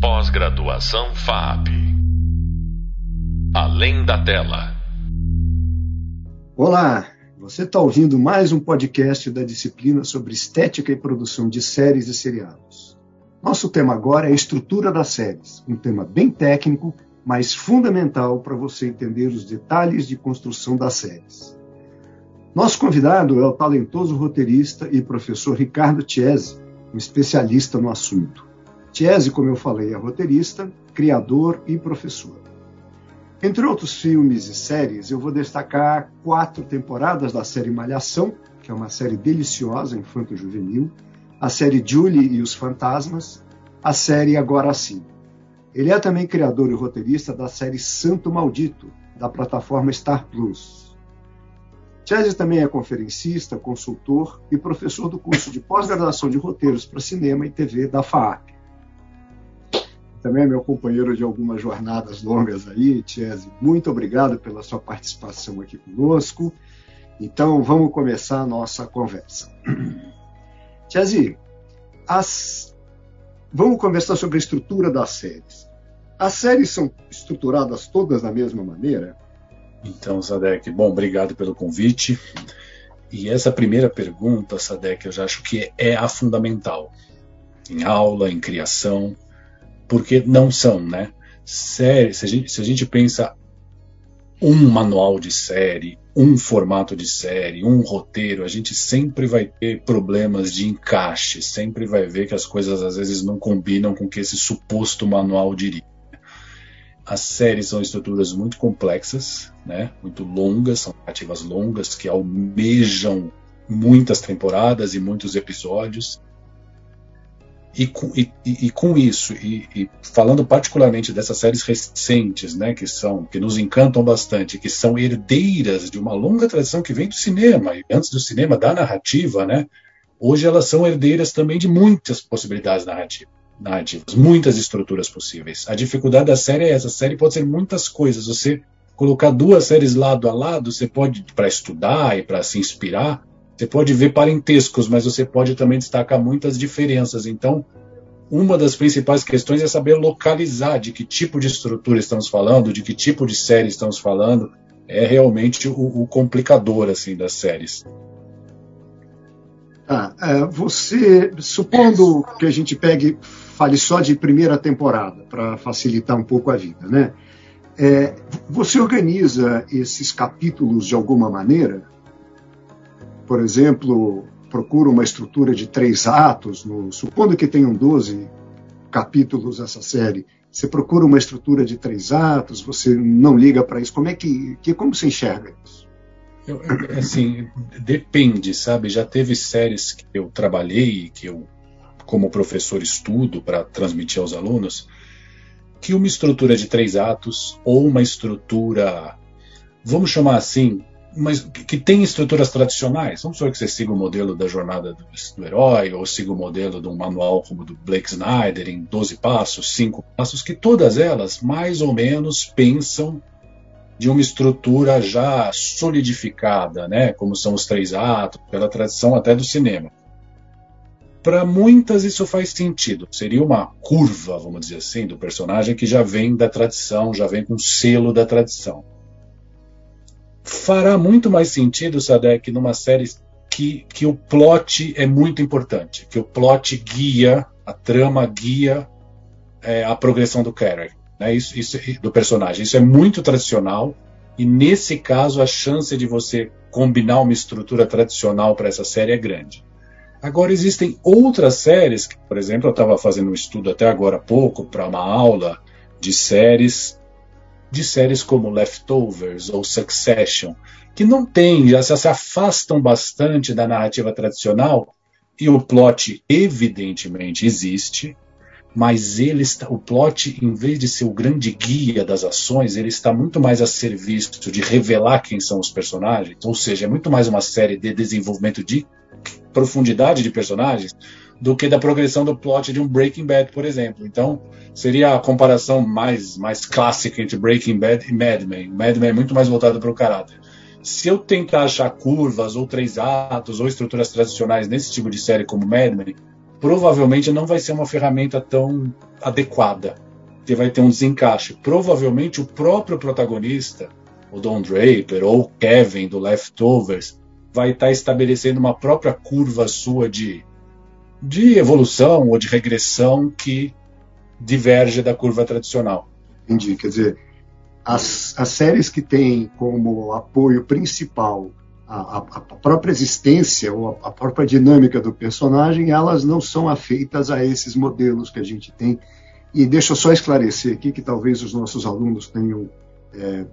Pós-graduação FAP. Além da tela. Olá, você está ouvindo mais um podcast da disciplina sobre estética e produção de séries e seriados. Nosso tema agora é a estrutura das séries, um tema bem técnico, mas fundamental para você entender os detalhes de construção das séries. Nosso convidado é o talentoso roteirista e professor Ricardo Chiesi, um especialista no assunto. Chiesi, como eu falei, é roteirista, criador e professor. Entre outros filmes e séries, eu vou destacar quatro temporadas da série Malhação, que é uma série deliciosa, infanto-juvenil, a série Julie e os Fantasmas, a série Agora Sim. Ele é também criador e roteirista da série Santo Maldito, da plataforma Star Plus. Chese também é conferencista, consultor e professor do curso de pós-graduação de roteiros para cinema e TV da FAAP também é meu companheiro de algumas jornadas longas aí, Tiese. Muito obrigado pela sua participação aqui conosco. Então, vamos começar a nossa conversa. Tiese, as... vamos conversar sobre a estrutura das séries. As séries são estruturadas todas da mesma maneira? Então, Sadek, bom, obrigado pelo convite. E essa primeira pergunta, Sadek, eu já acho que é a fundamental. Em aula, em criação, porque não são, né? Série, se a gente, se a gente pensa um manual de série, um formato de série, um roteiro, a gente sempre vai ter problemas de encaixe, sempre vai ver que as coisas às vezes não combinam com o que esse suposto manual diria. As séries são estruturas muito complexas, né? muito longas, são narrativas longas que almejam muitas temporadas e muitos episódios. E com, e, e com isso, e, e, falando particularmente dessas séries recentes, né, que são que nos encantam bastante, que são herdeiras de uma longa tradição que vem do cinema e antes do cinema da narrativa, né, hoje elas são herdeiras também de muitas possibilidades narrativas, narrativas, muitas estruturas possíveis. A dificuldade da série é essa: a série pode ser muitas coisas. Você colocar duas séries lado a lado, você pode para estudar e para se inspirar, você pode ver parentescos, mas você pode também destacar muitas diferenças. Então, uma das principais questões é saber localizar de que tipo de estrutura estamos falando, de que tipo de série estamos falando. É realmente o, o complicador assim das séries. Ah, você, supondo que a gente pegue, fale só de primeira temporada, para facilitar um pouco a vida, né? É, você organiza esses capítulos de alguma maneira? Por exemplo, procura uma estrutura de três atos, no, supondo que tenham 12 capítulos essa série, você procura uma estrutura de três atos, você não liga para isso, como é que, que como você enxerga isso? Eu, assim, depende, sabe? Já teve séries que eu trabalhei, que eu, como professor, estudo para transmitir aos alunos, que uma estrutura de três atos ou uma estrutura, vamos chamar assim, mas que tem estruturas tradicionais. Vamos supor que você siga o modelo da jornada do, do, herói, ou siga o modelo de um manual como do Blake Snyder, em 12 passos, 5 passos, que todas elas mais ou menos pensam de uma estrutura já solidificada, né? como são os três atos, pela tradição até do cinema. Para muitas isso faz sentido. Seria uma curva, vamos dizer assim, do personagem que já vem da tradição, já vem com selo da tradição fará muito mais sentido, Sadek, numa série que, que o plot é muito importante, que o plot guia, a trama guia é, a progressão do character, né? isso, isso, do personagem. Isso é muito tradicional e nesse caso a chance de você combinar uma estrutura tradicional para essa série é grande. Agora existem outras séries, que, por exemplo, eu estava fazendo um estudo até agora há pouco para uma aula de séries de séries como Leftovers ou Succession, que não tem, já se afastam bastante da narrativa tradicional, e o plot evidentemente existe, mas ele está, o plot, em vez de ser o grande guia das ações, ele está muito mais a serviço de revelar quem são os personagens, ou seja, é muito mais uma série de desenvolvimento de profundidade de personagens do que da progressão do plot de um Breaking Bad, por exemplo. Então, seria a comparação mais, mais clássica entre Breaking Bad e Mad Men. Mad Men é muito mais voltado para o caráter. Se eu tentar achar curvas, ou três atos, ou estruturas tradicionais nesse tipo de série como Mad Men, provavelmente não vai ser uma ferramenta tão adequada, que vai ter um desencaixe. Provavelmente o próprio protagonista, o Don Draper ou o Kevin do Leftovers, vai estar tá estabelecendo uma própria curva sua de, de evolução ou de regressão que diverge da curva tradicional. Entendi. Quer dizer, as, as séries que têm como apoio principal a, a, própria existência ou a, a, própria dinâmica do personagem, elas não são afeitas a esses modelos que a gente tem. E deixa eu só esclarecer aqui que talvez os nossos alunos tenham é,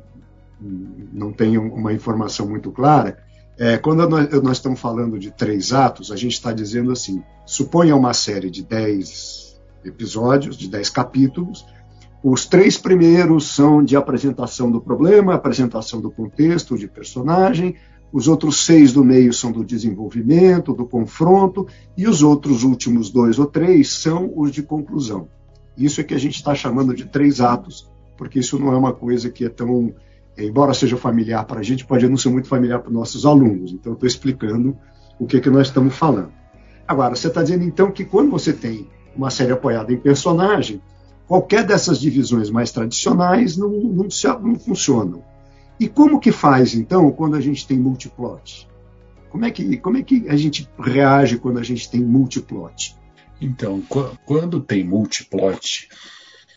não tenham uma informação muito clara. É, quando nós, nós, estamos falando de três atos, a gente está dizendo assim: suponha uma série de dez episódios, de dez capítulos. Os três primeiros são de apresentação do problema, apresentação do contexto, de personagem. Os outros seis do meio são do desenvolvimento, do confronto, e os outros últimos dois ou três são os de conclusão. Isso é que a gente está chamando de três atos, porque isso não é uma coisa que é tão embora seja familiar para a gente, pode não ser muito familiar para os nossos alunos. Então, estou explicando o que, que nós estamos falando. Agora, você está dizendo então que quando você tem uma série apoiada em personagem, qualquer dessas divisões mais tradicionais não, não, não funcionam. E como que faz então quando a gente tem multiplot? Como é que, como é que a gente reage quando a gente tem multiplot? Então, quando tem multiplot,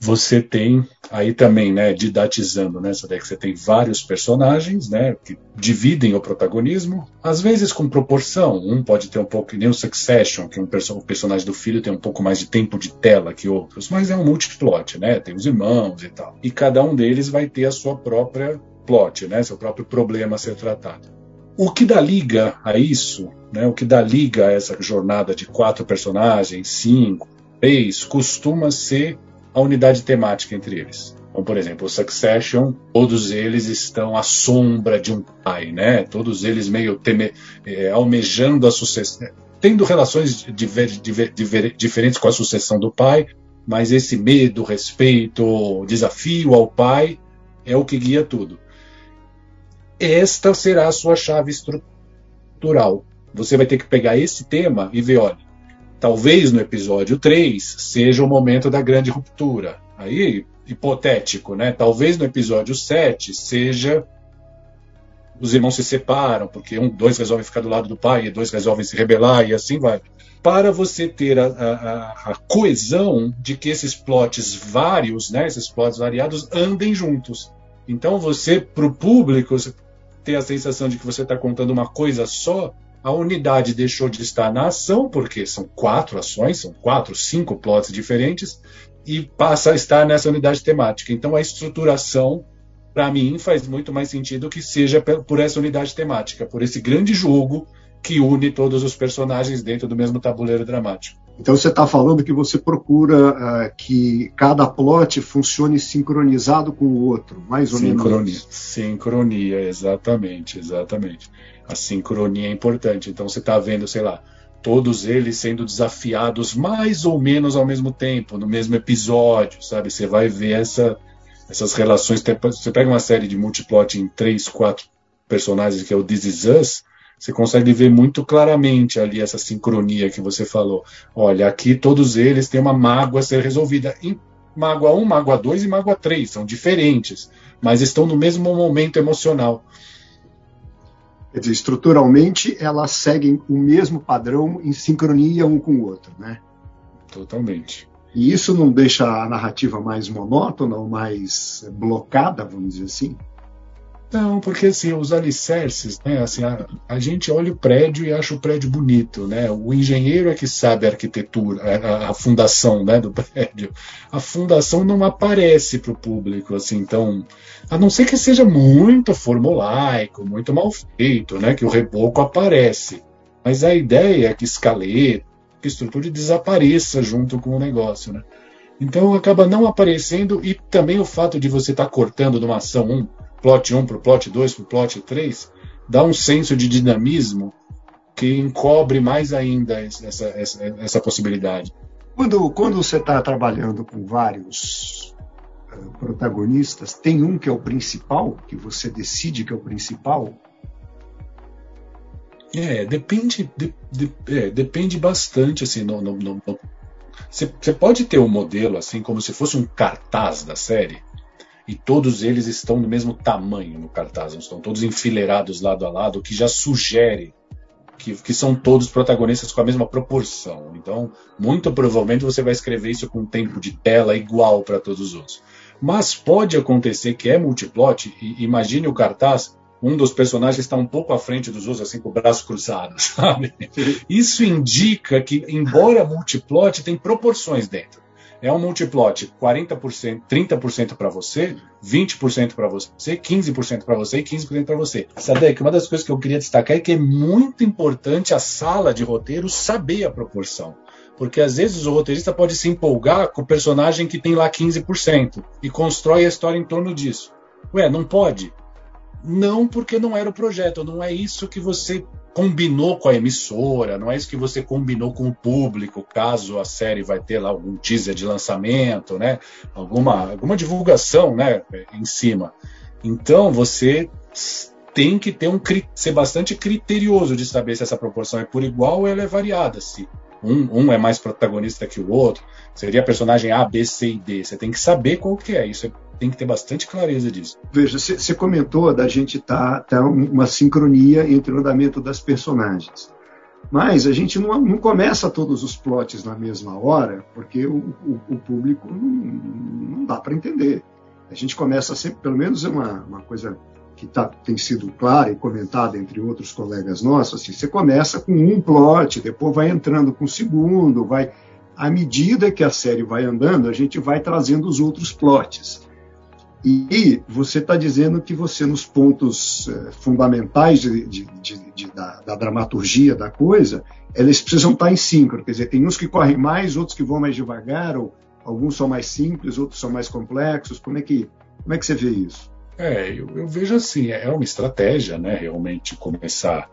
você tem aí também, né, didatizando, né, que você tem vários personagens, né, que dividem o protagonismo, às vezes com proporção. Um pode ter um pouco, nem o Succession, que um perso o personagem do filho tem um pouco mais de tempo de tela que outros, mas é um multiplot, né, tem os irmãos e tal. E cada um deles vai ter a sua própria plot, né, seu próprio problema a ser tratado. O que dá liga a isso, né, o que dá liga a essa jornada de quatro personagens, cinco, três, costuma ser a unidade temática entre eles. Então, por exemplo, o Succession, todos eles estão à sombra de um pai, né? Todos eles meio teme, é, almejando a sucessão, tendo relações diver, diver, diver, diferentes com a sucessão do pai, mas esse medo, respeito, desafio ao pai é o que guia tudo. Esta será a sua chave estrutural. Você vai ter que pegar esse tema e ver, olha, Talvez no episódio 3 seja o momento da grande ruptura. Aí, hipotético, né? Talvez no episódio 7 seja os irmãos se separam, porque um, dois resolvem ficar do lado do pai e dois resolvem se rebelar e assim vai. Para você ter a, a, a coesão de que esses plots vários, né, esses plots variados, andem juntos. Então você, para o público, ter a sensação de que você está contando uma coisa só, a unidade deixou de estar na ação, porque são quatro ações, são quatro, cinco plots diferentes, e passa a estar nessa unidade temática. Então a estruturação, para mim, faz muito mais sentido que seja por essa unidade temática, por esse grande jogo que une todos os personagens dentro do mesmo tabuleiro dramático. Então você está falando que você procura uh, que cada plot funcione sincronizado com o outro, mais ou Sincronia. menos. Sincronia, exatamente, exatamente. A sincronia é importante. Então você está vendo, sei lá, todos eles sendo desafiados mais ou menos ao mesmo tempo, no mesmo episódio, sabe? Você vai ver essa, essas relações. Você pega uma série de multiplot em três, quatro personagens, que é o This Is Us, você consegue ver muito claramente ali essa sincronia que você falou. Olha, aqui todos eles têm uma mágoa a ser resolvida. Em mágoa 1, mágoa 2 e mágoa 3 são diferentes, mas estão no mesmo momento emocional. Quer dizer, estruturalmente elas seguem o mesmo padrão em sincronia um com o outro, né? Totalmente. E isso não deixa a narrativa mais monótona ou mais blocada, vamos dizer assim? Não, porque assim, os alicerces, né? Assim, a, a, gente olha o prédio e acha o prédio bonito, né? O engenheiro é que sabe a arquitetura, a, a fundação né, do prédio. A fundação não aparece para o público, assim, então, a não ser que seja muito formulaico, muito mal feito, né? Que o reboco aparece. Mas a ideia é que escaleta, que estrutura desapareça junto com o negócio, né? Então acaba não aparecendo e também o fato de você estar tá cortando de uma ação 1 plot 1 para o plot 2 para o plot 3, dá um senso de dinamismo que encobre mais ainda essa, essa, essa possibilidade. Quando, quando você está trabalhando com vários uh, protagonistas, tem um que é o principal, que você decide que é o principal? É, depende, de, de, é, depende bastante, assim, no, no, no você pode ter um modelo assim, como se fosse um cartaz da série, e todos eles estão no mesmo tamanho no cartaz, estão todos enfileirados lado a lado, o que já sugere que, que, são todos protagonistas com a mesma proporção. Então, muito provavelmente você vai escrever isso com um tempo de tela igual para todos os outros. Mas pode acontecer que é multiplot, e imagine o cartaz um dos personagens está um pouco à frente dos outros, assim, com o braço cruzado, sabe? Isso indica que, embora multiplot, tem proporções dentro. É um multiplot 40%, 30% para você, 20% para você, 15% para você e 15% para você. que uma das coisas que eu queria destacar é que é muito importante a sala de roteiro saber a proporção. Porque às vezes o roteirista pode se empolgar com o personagem que tem lá 15% e constrói a história em torno disso. Ué, não pode? Não, porque não era o projeto, não é isso que você combinou com a emissora, não é isso que você combinou com o público, caso a série vai ter lá algum teaser de lançamento, né? Alguma, alguma divulgação, né, em cima. Então, você tem que ter um ser bastante criterioso de saber se essa proporção é por igual ou ela é variada, se um, um é mais protagonista que o outro, seria personagem A, B, C e D. Você tem que saber qual que é. Isso é tem que ter bastante clareza disso. Veja, você comentou da gente tá, tá uma sincronia entre o andamento das personagens. Mas a gente não, não, começa todos os plots na mesma hora, porque o, o, o público não, não dá para entender. A gente começa sempre, pelo menos é uma, uma coisa que tá, tem sido clara e comentada entre outros colegas nossos, assim, você começa com um plot, depois vai entrando com o segundo, vai à medida que a série vai andando, a gente vai trazendo os outros plots. E você está dizendo que você, nos pontos eh, fundamentais de, de, de, da, da, dramaturgia da coisa, eles precisam estar tá em síncrono. Quer dizer, tem uns que correm mais, outros que vão mais devagar, ou alguns são mais simples, outros são mais complexos. Como é que, como é que você vê isso? É, eu, eu vejo assim, é uma estratégia, né, realmente começar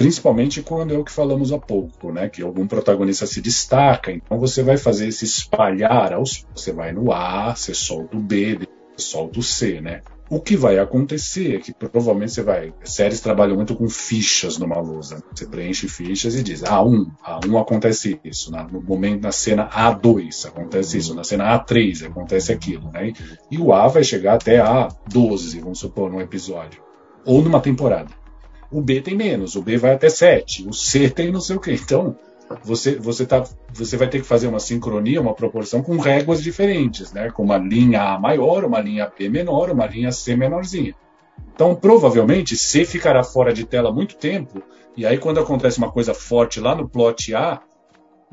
principalmente quando é o que falamos há pouco, né? Que algum protagonista se destaca, então você vai fazer esse espalhar aos. Você vai no A, você solta o B, solta o C, né? O que vai acontecer é que provavelmente você vai. Séries trabalham muito com fichas numa lousa. Você preenche fichas e diz: A1, A1 acontece isso. no momento, na cena A2 acontece isso. Na cena A3 acontece aquilo. Né? E o A vai chegar até A12, vamos supor, num episódio. Ou numa temporada. O B tem menos, o B vai até 7, o C tem não sei o quê. Então, você, você, tá, você vai ter que fazer uma sincronia, uma proporção com réguas diferentes, né? com uma linha A maior, uma linha B menor, uma linha C menorzinha. Então, provavelmente, C ficará fora de tela muito tempo, e aí, quando acontece uma coisa forte lá no plot A,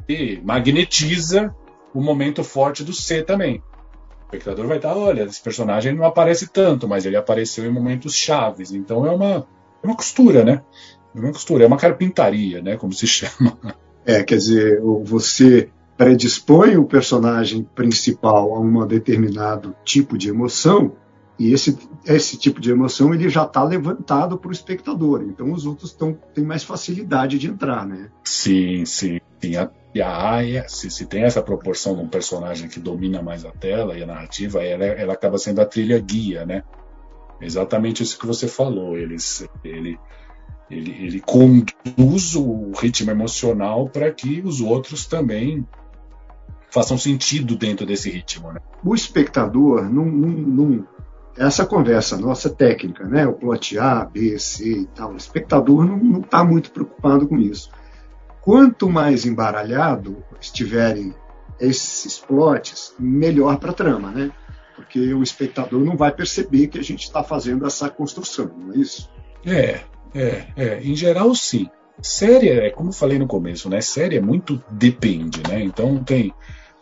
e magnetiza o momento forte do C também. O espectador vai estar, olha, esse personagem não aparece tanto, mas ele apareceu em momentos chaves. Então é uma, é uma costura, né? É uma costura, é uma carpintaria, né? Como se chama. É, quer dizer, você predispõe o personagem principal a um determinado tipo de emoção e esse, esse tipo de emoção ele já está levantado para o espectador. Então os outros tão, têm mais facilidade de entrar, né? Sim, sim. sim. A, a, a, se, se tem essa proporção de um personagem que domina mais a tela e a narrativa, ela, ela acaba sendo a trilha guia, né? Exatamente isso que você falou. Eles, ele, ele, ele conduz o ritmo emocional para que os outros também façam sentido dentro desse ritmo. Né? O espectador não, não, essa conversa nossa técnica, né? O plot A, B, C e tal, o espectador não está muito preocupado com isso. Quanto mais embaralhado estiverem esses plots, melhor para a trama, né? Porque o espectador não vai perceber que a gente está fazendo essa construção, não é isso? É, é, é, em geral sim. Série, é como falei no começo, né? Série é muito depende, né? Então tem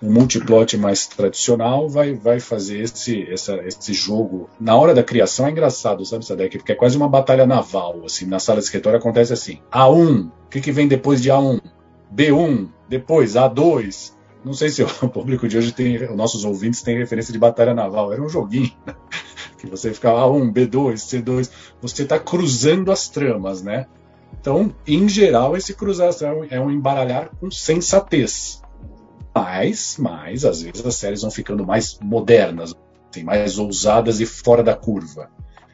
um multiplot mais tradicional vai, vai fazer esse, essa, esse jogo. Na hora da criação é engraçado, sabe, Sadek? Porque é quase uma batalha naval. Assim, na sala de escritório acontece assim: A1, o que, que vem depois de A1? B1, depois A2. Não sei se o público de hoje tem, os nossos ouvintes têm referência de batalha naval. Era um joguinho. Que você fica A1, B2, C2, você está cruzando as tramas, né? Então, em geral, esse cruzar é um embaralhar com sensatez. Mas, mas, às vezes as séries vão ficando mais modernas, assim, mais ousadas e fora da curva.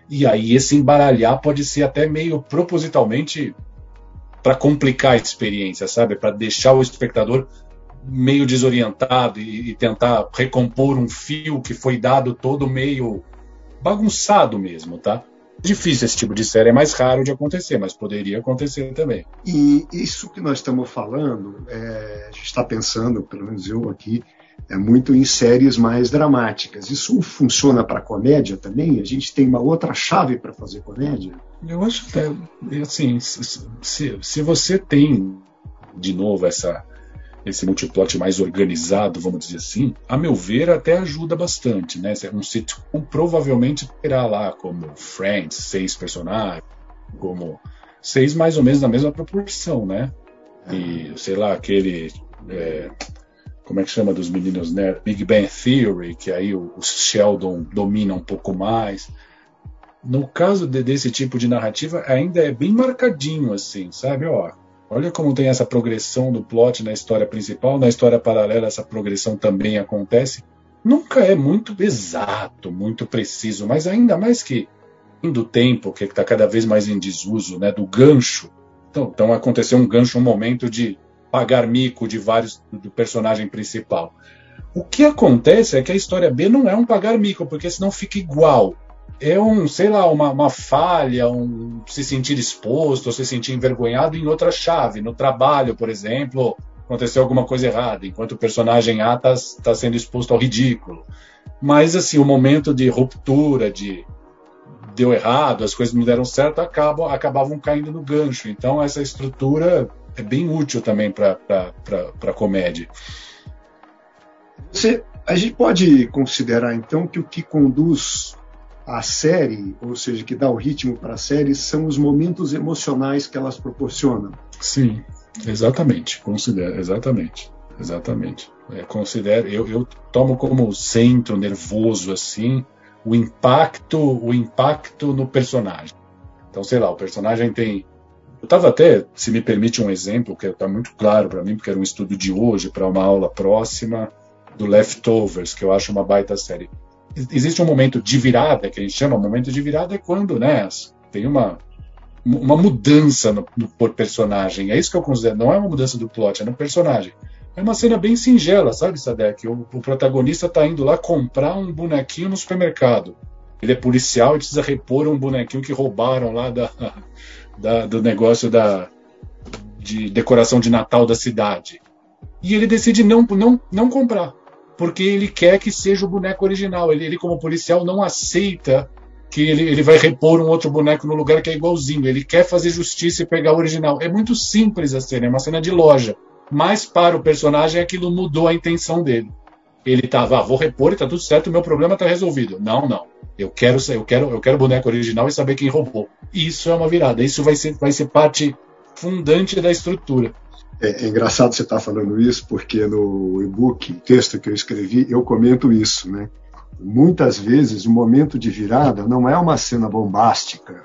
E aí esse embaralhar pode ser até meio propositalmente para complicar a experiência, sabe? Para deixar o espectador meio desorientado e, e, tentar recompor um fio que foi dado todo meio bagunçado mesmo, tá? Difícil esse tipo de série, é mais raro de acontecer, mas poderia acontecer também. E isso que nós estamos falando, é, a gente está pensando, pelo menos eu aqui, é muito em séries mais dramáticas. Isso funciona para comédia também? A gente tem uma outra chave para fazer comédia? Eu acho que, é, assim, se, se você tem, de novo, essa esse multiplot mais organizado, vamos dizer assim, a meu ver até ajuda bastante, né? Um sitcom provavelmente terá lá como Friends, seis personagens, como seis mais ou menos na mesma proporção, né? E sei lá, aquele é, como é que chama dos meninos, né? Big Bang Theory, que aí o, o Sheldon domina um pouco mais. No caso de, desse tipo de narrativa, ainda é bem marcadinho, assim, sabe? Ó, Olha como tem essa progressão do plot na história principal, na história paralela essa progressão também acontece. Nunca é muito exato, muito preciso, mas ainda mais que do tempo, que está cada vez mais em desuso, né, do gancho. Então, então aconteceu um gancho, um momento de pagar mico de vários do personagem principal. O que acontece é que a história B não é um pagar mico, porque senão fica igual é um, sei lá, uma, uma falha, um se sentir exposto, se sentir envergonhado em outra chave. No trabalho, por exemplo, aconteceu alguma coisa errada, enquanto o personagem A está tá sendo exposto ao ridículo. Mas, assim, o momento de ruptura, de deu errado, as coisas não deram certo, acabam, acabavam caindo no gancho. Então, essa estrutura é bem útil também para a comédia. Você, a gente pode considerar, então, que o que conduz a série, ou seja, que dá o ritmo para a série, são os momentos emocionais que elas proporcionam. Sim, exatamente. Considero, exatamente, exatamente. É, considero, eu, eu tomo como centro nervoso assim o impacto, o impacto no personagem. Então, sei lá, o personagem tem eu estava até, se me permite um exemplo, que está muito claro para mim, porque era um estudo de hoje para uma aula próxima, do Leftovers, que eu acho uma baita série existe um momento de virada, que a gente chama momento de virada, é quando né, tem uma, uma mudança no, no, por personagem. É isso que eu considero. Não é uma mudança do plot, é no personagem. É uma cena bem singela, sabe, Sadek? O, o protagonista está indo lá comprar um bonequinho no supermercado. Ele é policial e precisa repor um bonequinho que roubaram lá da, da, do negócio da, de decoração de Natal da cidade. E ele decide não, não, não comprar porque ele quer que seja o boneco original. Ele, ele como policial, não aceita que ele, ele vai repor um outro boneco no lugar que é igualzinho. Ele quer fazer justiça e pegar o original. É muito simples a cena, é uma cena de loja. Mas para o personagem aquilo mudou a intenção dele. Ele estava, ah, vou repor e tá tudo certo, meu problema está resolvido. Não, não. Eu quero, eu quero, eu quero o boneco original e saber quem roubou. Isso é uma virada. Isso vai ser, vai ser parte fundante da estrutura. É, é engraçado você estar tá falando isso, porque no e-book, texto que eu escrevi, eu comento isso, né? Muitas vezes o momento de virada não é uma cena bombástica,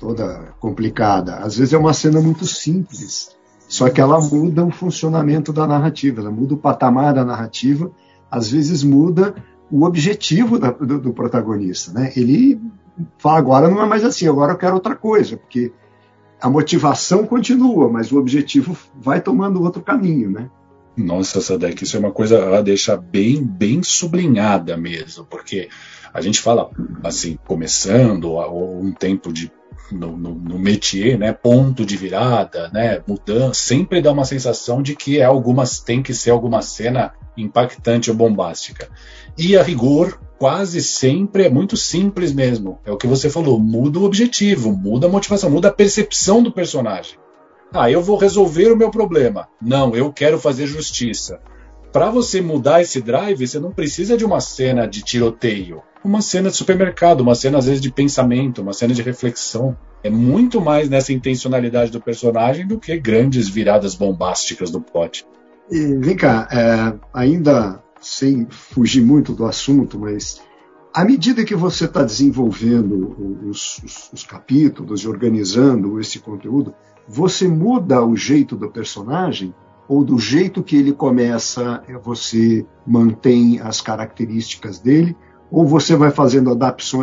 toda complicada. Às vezes é uma cena muito simples, só que ela muda o funcionamento da narrativa, ela muda o patamar da narrativa, às vezes muda o objetivo da, do, do, protagonista, né? Ele fala agora não é mais assim, agora eu quero outra coisa, porque a motivação continua, mas o objetivo vai tomando outro caminho, né? Nossa, Sadek, isso é uma coisa a deixar bem, bem sublinhada mesmo, porque a gente fala assim, começando um tempo de no, no, no métier, né, ponto de virada, né, mudança, sempre dá uma sensação de que é algumas tem que ser alguma cena impactante ou bombástica. E a rigor, quase sempre é muito simples mesmo. É o que você falou, muda o objetivo, muda a motivação, muda a percepção do personagem. Ah, eu vou resolver o meu problema. Não, eu quero fazer justiça. Para você mudar esse drive, você não precisa de uma cena de tiroteio, uma cena de supermercado, uma cena às vezes de pensamento, uma cena de reflexão. É muito mais nessa intencionalidade do personagem do que grandes viradas bombásticas do plot. E, vem cá, é, ainda sem fugir muito do assunto, mas à medida que você está desenvolvendo os, os, os, capítulos e organizando esse conteúdo, você muda o jeito do personagem ou do jeito que ele começa, você mantém as características dele, ou você vai fazendo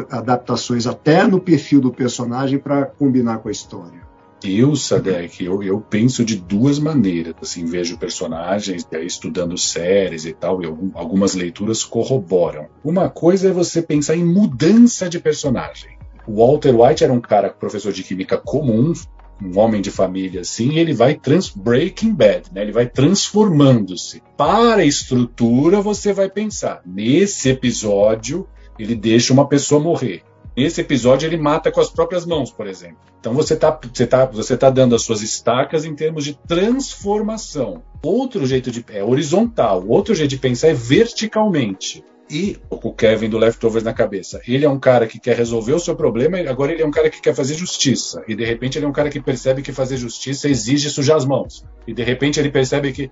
adaptações até no perfil do personagem para combinar com a história? Eu, Sadek, eu, eu penso de duas maneiras. Assim, vejo personagens, estudando séries e tal, e algumas leituras corroboram. Uma coisa é você pensar em mudança de personagem. O Walter White era um cara, professor de química comum, um homem de família assim, ele vai trans breaking bad, né? Ele vai transformando-se. Para a estrutura, você vai pensar, nesse episódio, ele deixa uma pessoa morrer. Nesse episódio ele mata com as próprias mãos, por exemplo. Então você está você tá, você tá dando as suas estacas em termos de transformação. Outro jeito de é horizontal, outro jeito de pensar é verticalmente. E o Kevin do Leftovers na cabeça. Ele é um cara que quer resolver o seu problema, agora ele é um cara que quer fazer justiça. E de repente ele é um cara que percebe que fazer justiça exige sujar as mãos. E de repente ele percebe que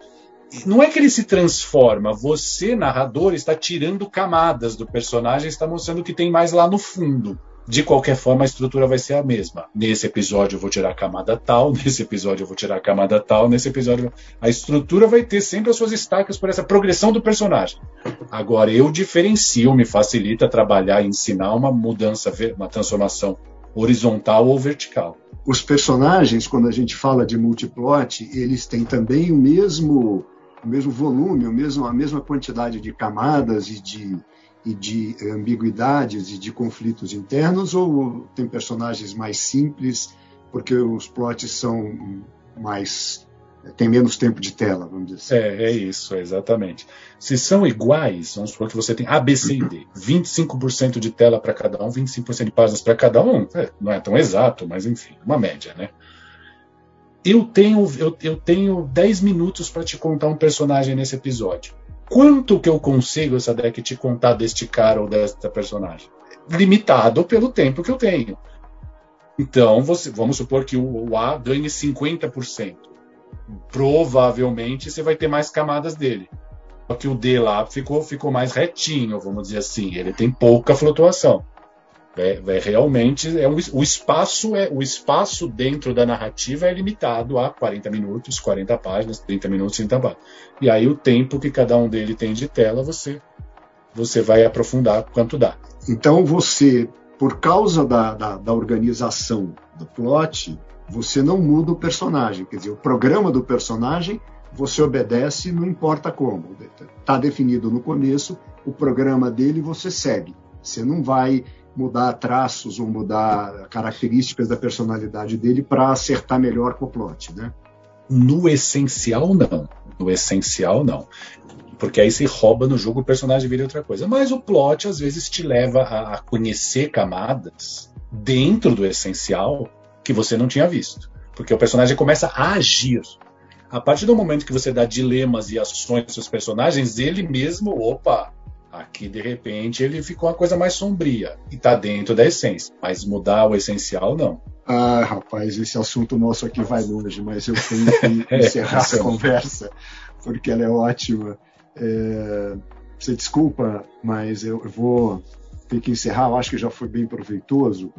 não é que ele se transforma, você, narrador, está tirando camadas do personagem, está mostrando o que tem mais lá no fundo. De qualquer forma, a estrutura vai ser a mesma. Nesse episódio eu vou tirar a camada tal, nesse episódio eu vou tirar a camada tal, nesse episódio. A estrutura vai ter sempre as suas estacas por essa progressão do personagem. Agora, eu diferencio, me facilita trabalhar e ensinar uma mudança, uma transformação horizontal ou vertical. Os personagens, quando a gente fala de multiplot, eles têm também o mesmo o mesmo volume, o mesmo, a mesma quantidade de camadas e de, e de ambiguidades e de conflitos internos, ou tem personagens mais simples, porque os plots são mais. tem menos tempo de tela, vamos dizer assim. É, é isso, exatamente. Se são iguais, vamos supor que você tem A, B, C e D, 25% de tela para cada um, 25% de páginas para cada um, é, não é tão exato, mas enfim, uma média, né? Eu tenho eu, eu tenho 10 minutos para te contar um personagem nesse episódio. Quanto que eu consigo, Sadek, te contar deste cara ou desta personagem? Limitado pelo tempo que eu tenho. Então, você, vamos supor que o, o A ganhe 50%. Provavelmente você vai ter mais camadas dele. Só que o D lá ficou, ficou mais retinho, vamos dizer assim. Ele tem pouca flutuação. É, é, realmente é um, o espaço é o espaço dentro da narrativa é limitado a 40 minutos, 40 páginas, 30 minutos, 30 páginas. E aí o tempo que cada um dele tem de tela, você você vai aprofundar quanto dá. Então você, por causa da, da, da organização do plot, você não muda o personagem, quer dizer, o programa do personagem você obedece, não importa como. Está definido no começo, o programa dele você segue. Você não vai mudar traços ou mudar características da personalidade dele para acertar melhor com o plot, né? No essencial, não. No essencial, não. Porque aí se rouba no jogo o personagem vira outra coisa. Mas o plot às vezes te leva a, conhecer camadas dentro do essencial que você não tinha visto. Porque o personagem começa a agir. A partir do momento que você dá dilemas e ações para seus personagens, ele mesmo, opa, Aqui, de repente, ele ficou uma coisa mais sombria e está dentro da essência, mas mudar o essencial, não. Ah, rapaz, esse assunto nosso aqui vai longe, mas eu tenho que encerrar é, a conversa, porque ela é ótima. É, você desculpa, mas eu vou ter que encerrar, eu acho que já foi bem proveitoso.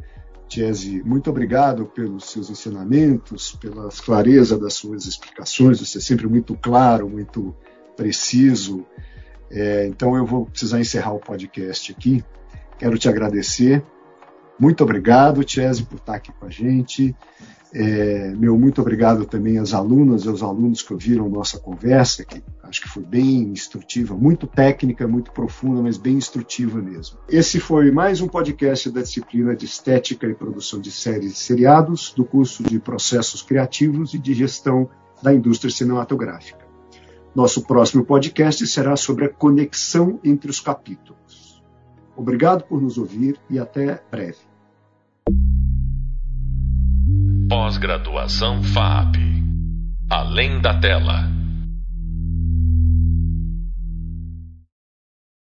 Tiese, muito obrigado pelos seus ensinamentos, pela clareza das suas explicações, você é sempre muito claro, muito preciso. É, então eu vou precisar encerrar o podcast aqui. Quero te agradecer. Muito obrigado, Chese, por estar aqui com a gente. É, meu muito obrigado também às alunas e aos alunos que ouviram nossa conversa, que acho que foi bem instrutiva, muito técnica, muito profunda, mas bem instrutiva mesmo. Esse foi mais um podcast da disciplina de Estética e Produção de Séries e Seriados do curso de Processos Criativos e de Gestão da Indústria Cinematográfica. Nosso próximo podcast será sobre a conexão entre os capítulos. Obrigado por nos ouvir e até breve. Pós-graduação FAP. Além da tela.